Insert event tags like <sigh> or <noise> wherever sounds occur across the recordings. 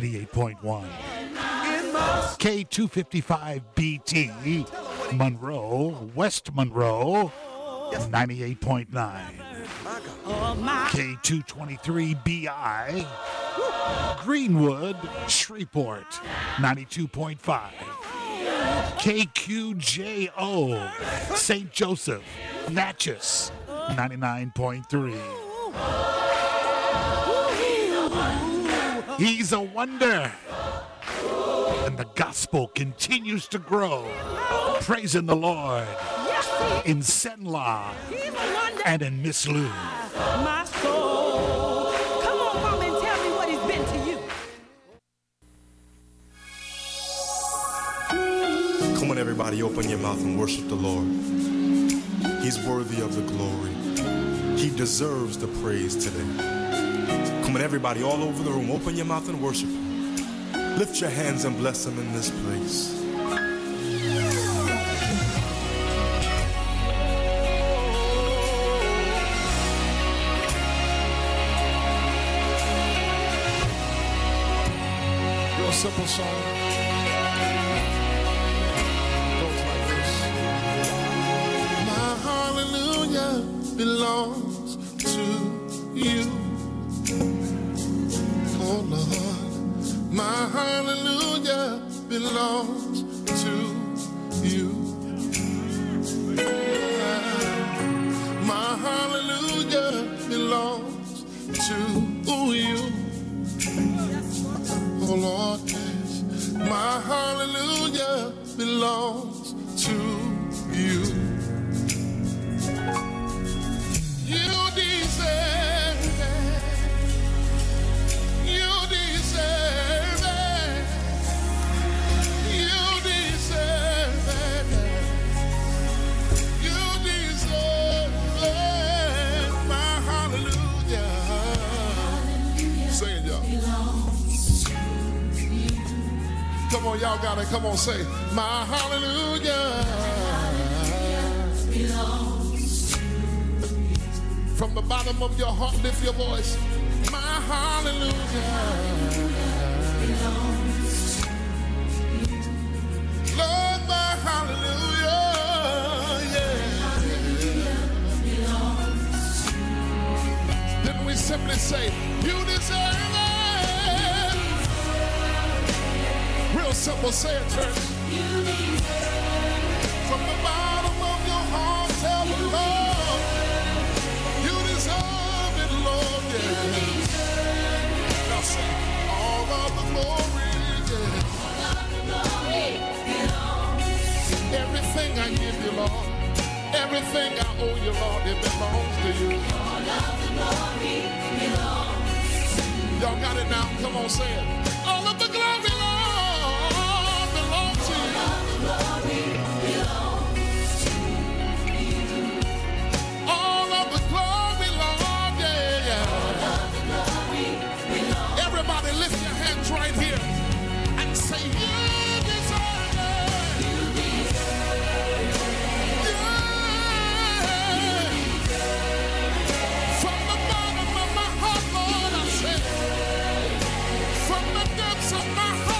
88.1. K255BT, Monroe, West Monroe, 98.9. K223BI, Greenwood, Shreveport, 92.5. KQJO, St. Joseph, Natchez, 99.3. He's a wonder. And the gospel continues to grow. Praising the Lord in Cenla and in Miss Lou. My soul. Come on, mama, and tell me what he's been to you. Come on, everybody, open your mouth and worship the Lord. He's worthy of the glory. He deserves the praise today. Come on, everybody, all over the room, open your mouth and worship Him. Lift your hands and bless Him in this place. Real simple song. Goes like this. My hallelujah belongs to you. Belongs to you. My hallelujah belongs to you. Oh Lord, yes, my hallelujah belongs Come on, say, My hallelujah. From the bottom of your heart, lift your voice. My hallelujah. Lord, my hallelujah. Yeah. Then we simply say, You deserve it. Simple, say it, church. Of my heart,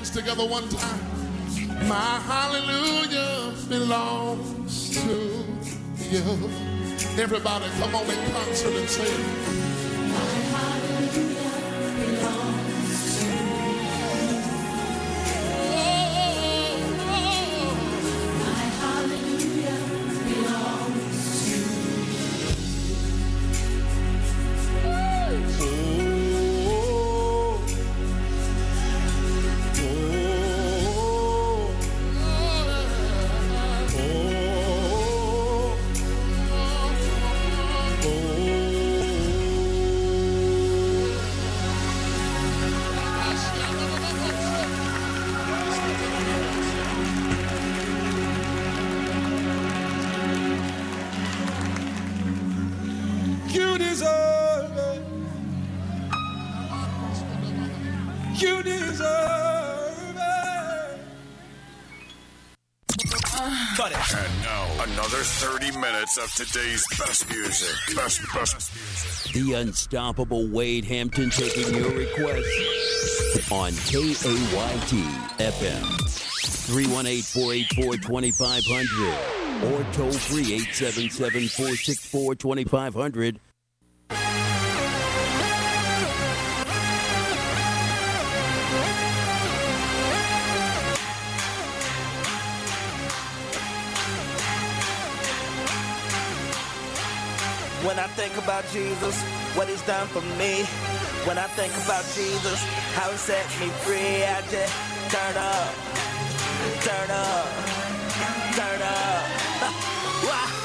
hands together one time? My hallelujah belongs to you. Everybody, come on in concert and say it. Minutes of today's best music. Best, best music. The unstoppable Wade Hampton taking your requests on KAYT FM. 318-484-2500 or toll free 877-464-2500. When I think about Jesus, what he's done for me. When I think about Jesus, how he set me free, I just turn up, turn up, turn up. <laughs> Why?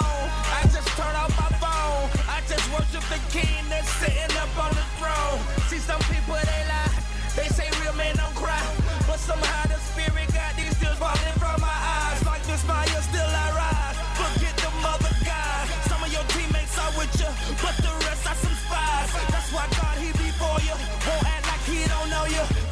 Alone. I just turn off my phone. I just worship the King that's sitting up on the throne. See, some people they lie. They say real men don't cry, but somehow the spirit got these tears falling from my eyes. Like this fire, still I rise. Forget the mother guys. Some of your teammates are with you, but the rest are some spies. That's why God he before you. Won't act like he don't know you.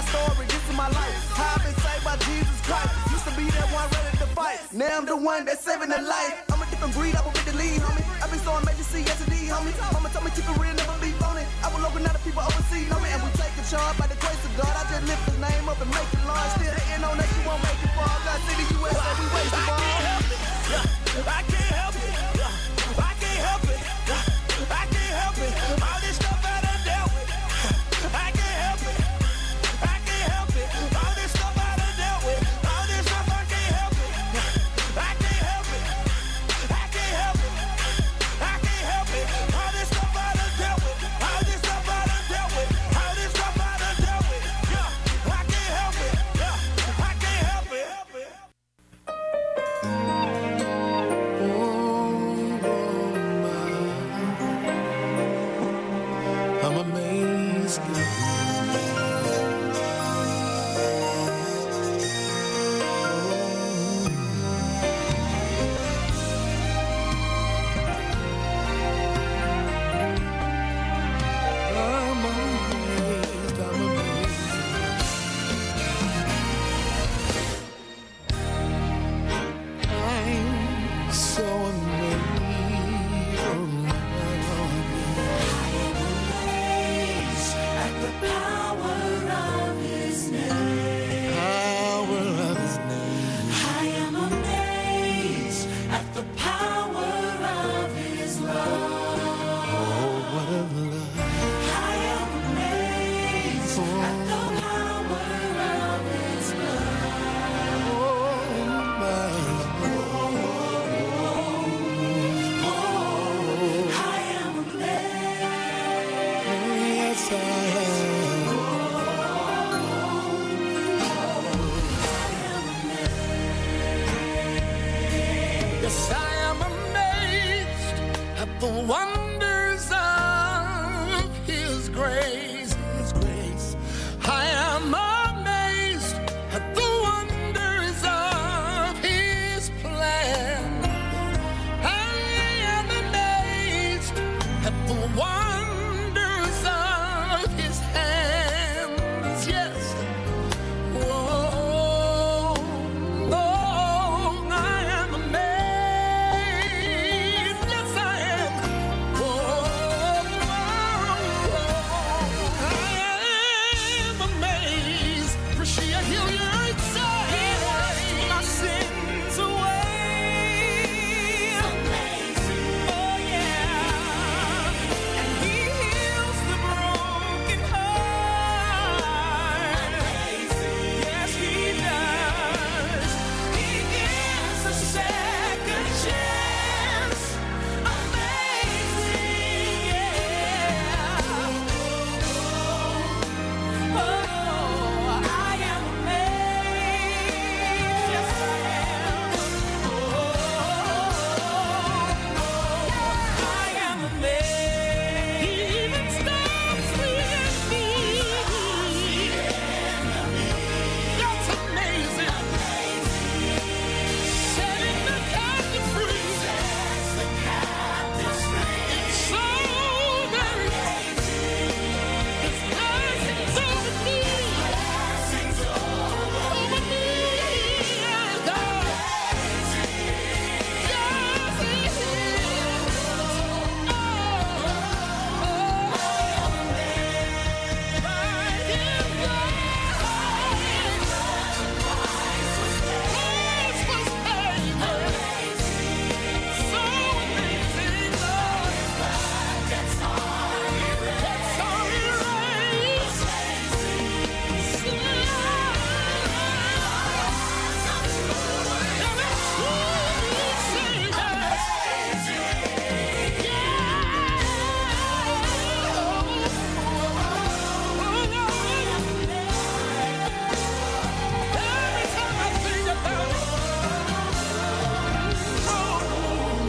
My story, this is my life. How I've been saved by Jesus Christ. Used to be that one ready to fight. Now I'm the one that's saving the life. I'm a different breed, I will be the lead, homie. I've been so amazing, see yes indeed, homie. Mama told me keep it real, never be phony. I will open out the people overseas, homie. And we take a charge by the grace of God. I just lift his name up and make it large. Still hating on that, you won't make it far. God see the US, we waste the ball. I can't help it. I can't help it.